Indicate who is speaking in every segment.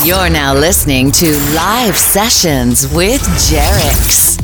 Speaker 1: You're now listening to Live Sessions with Jerix.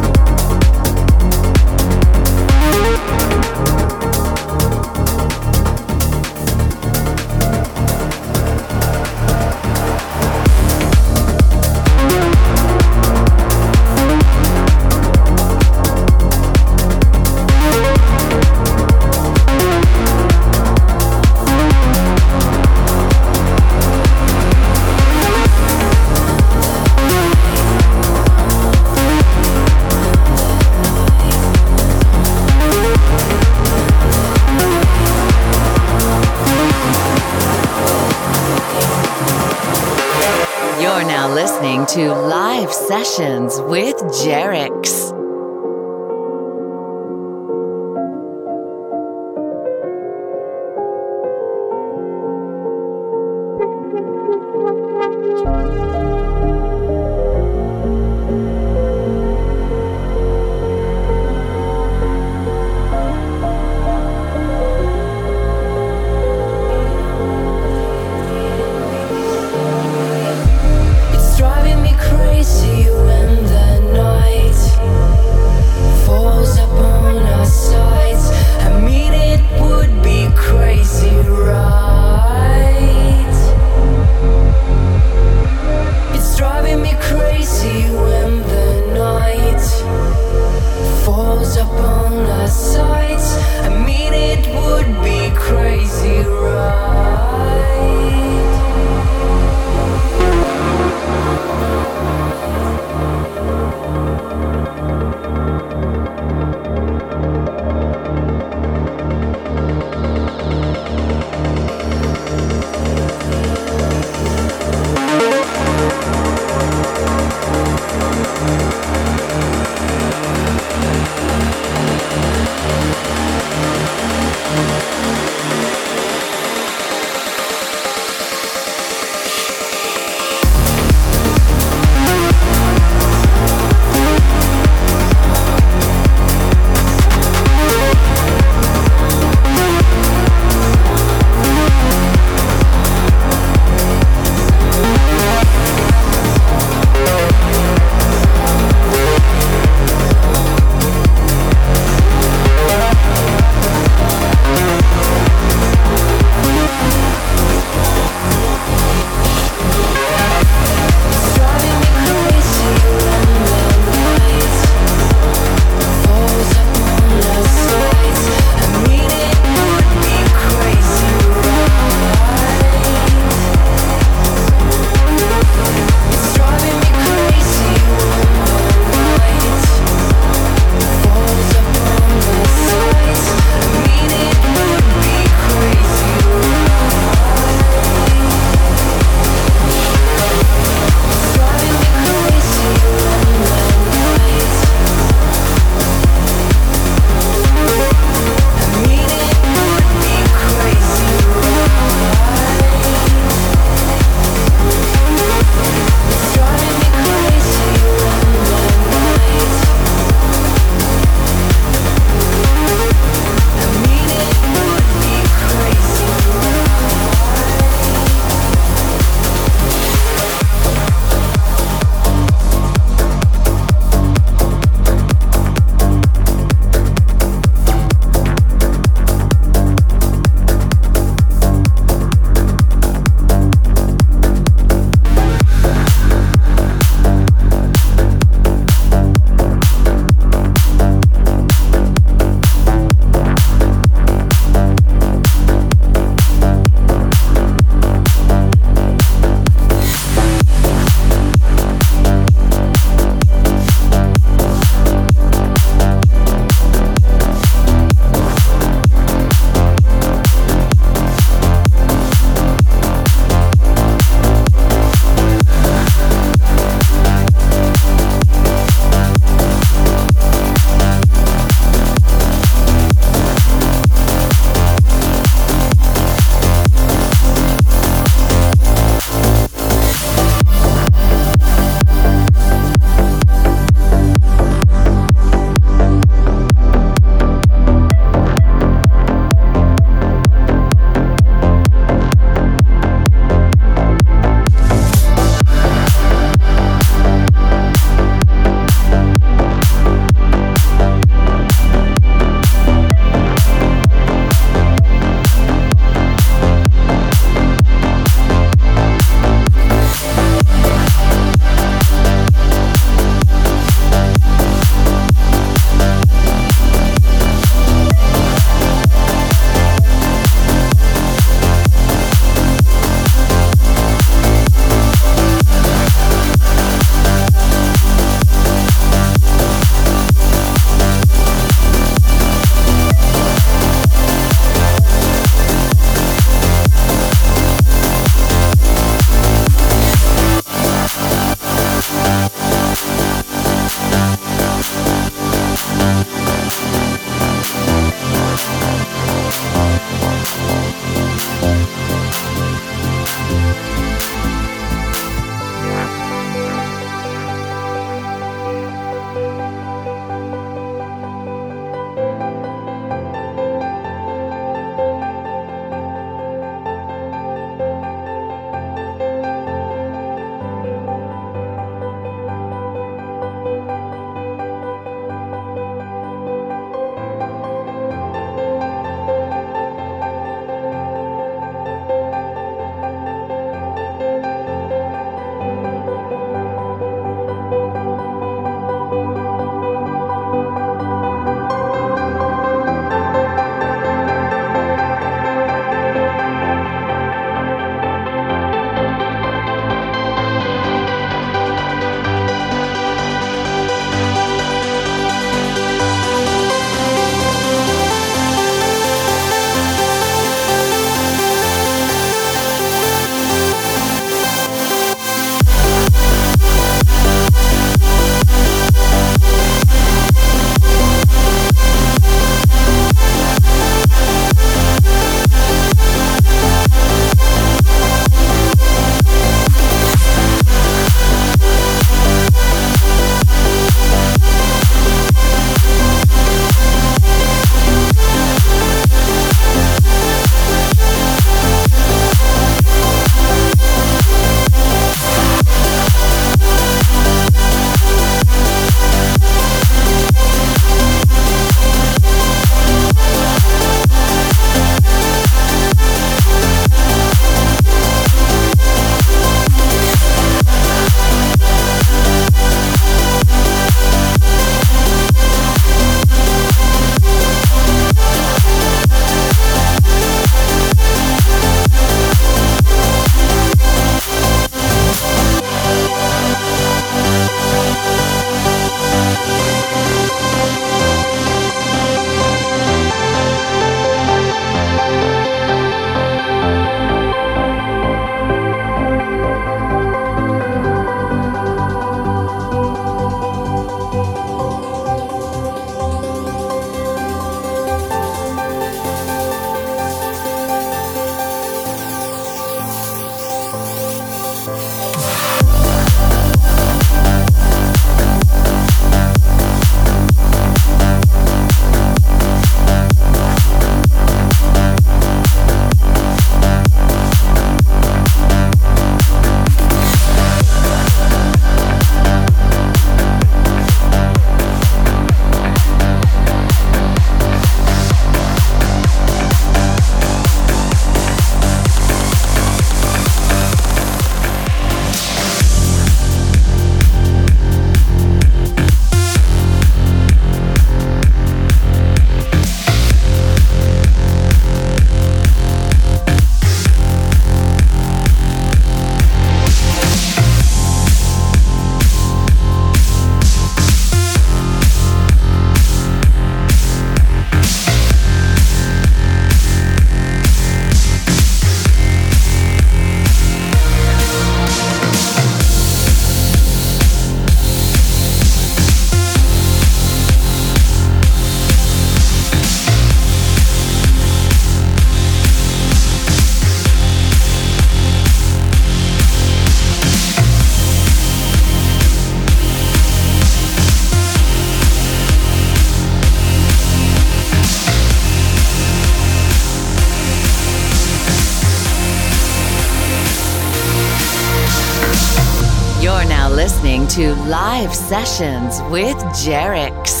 Speaker 1: To Live Sessions with Jerix.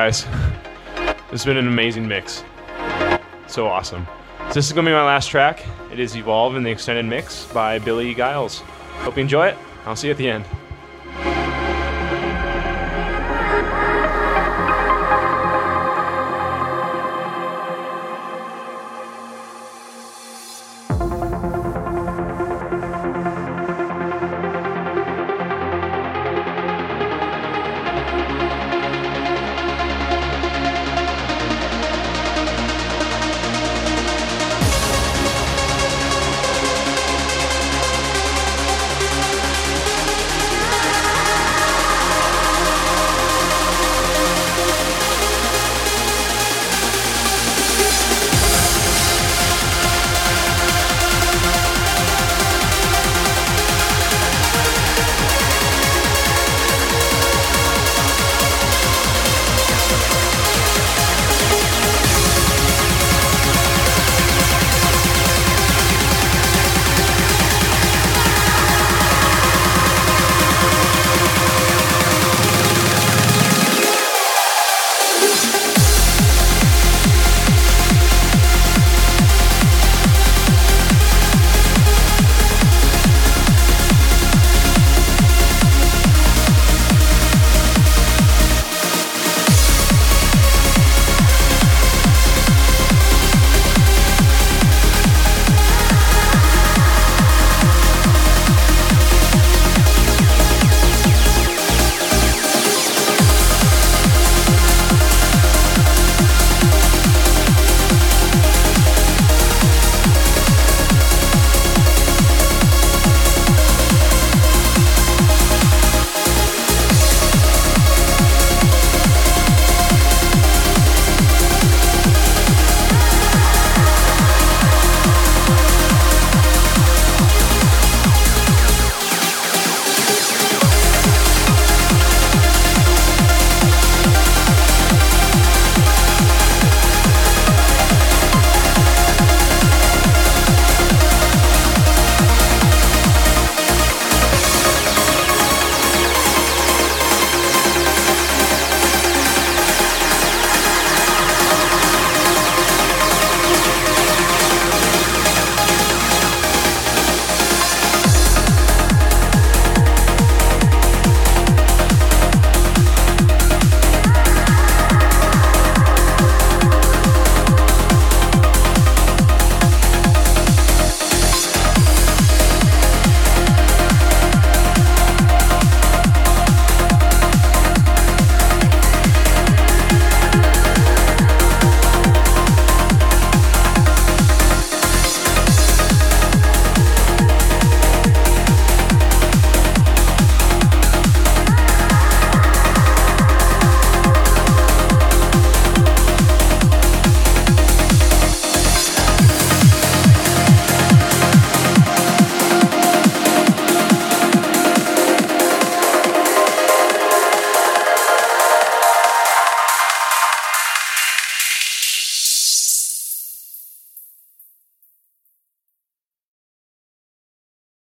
Speaker 2: Guys. This has been an amazing mix. So awesome. So this is going to be my last track. It is Evolve in the extended mix by Billy Gillies. Hope you enjoy it. I'll see you at the end.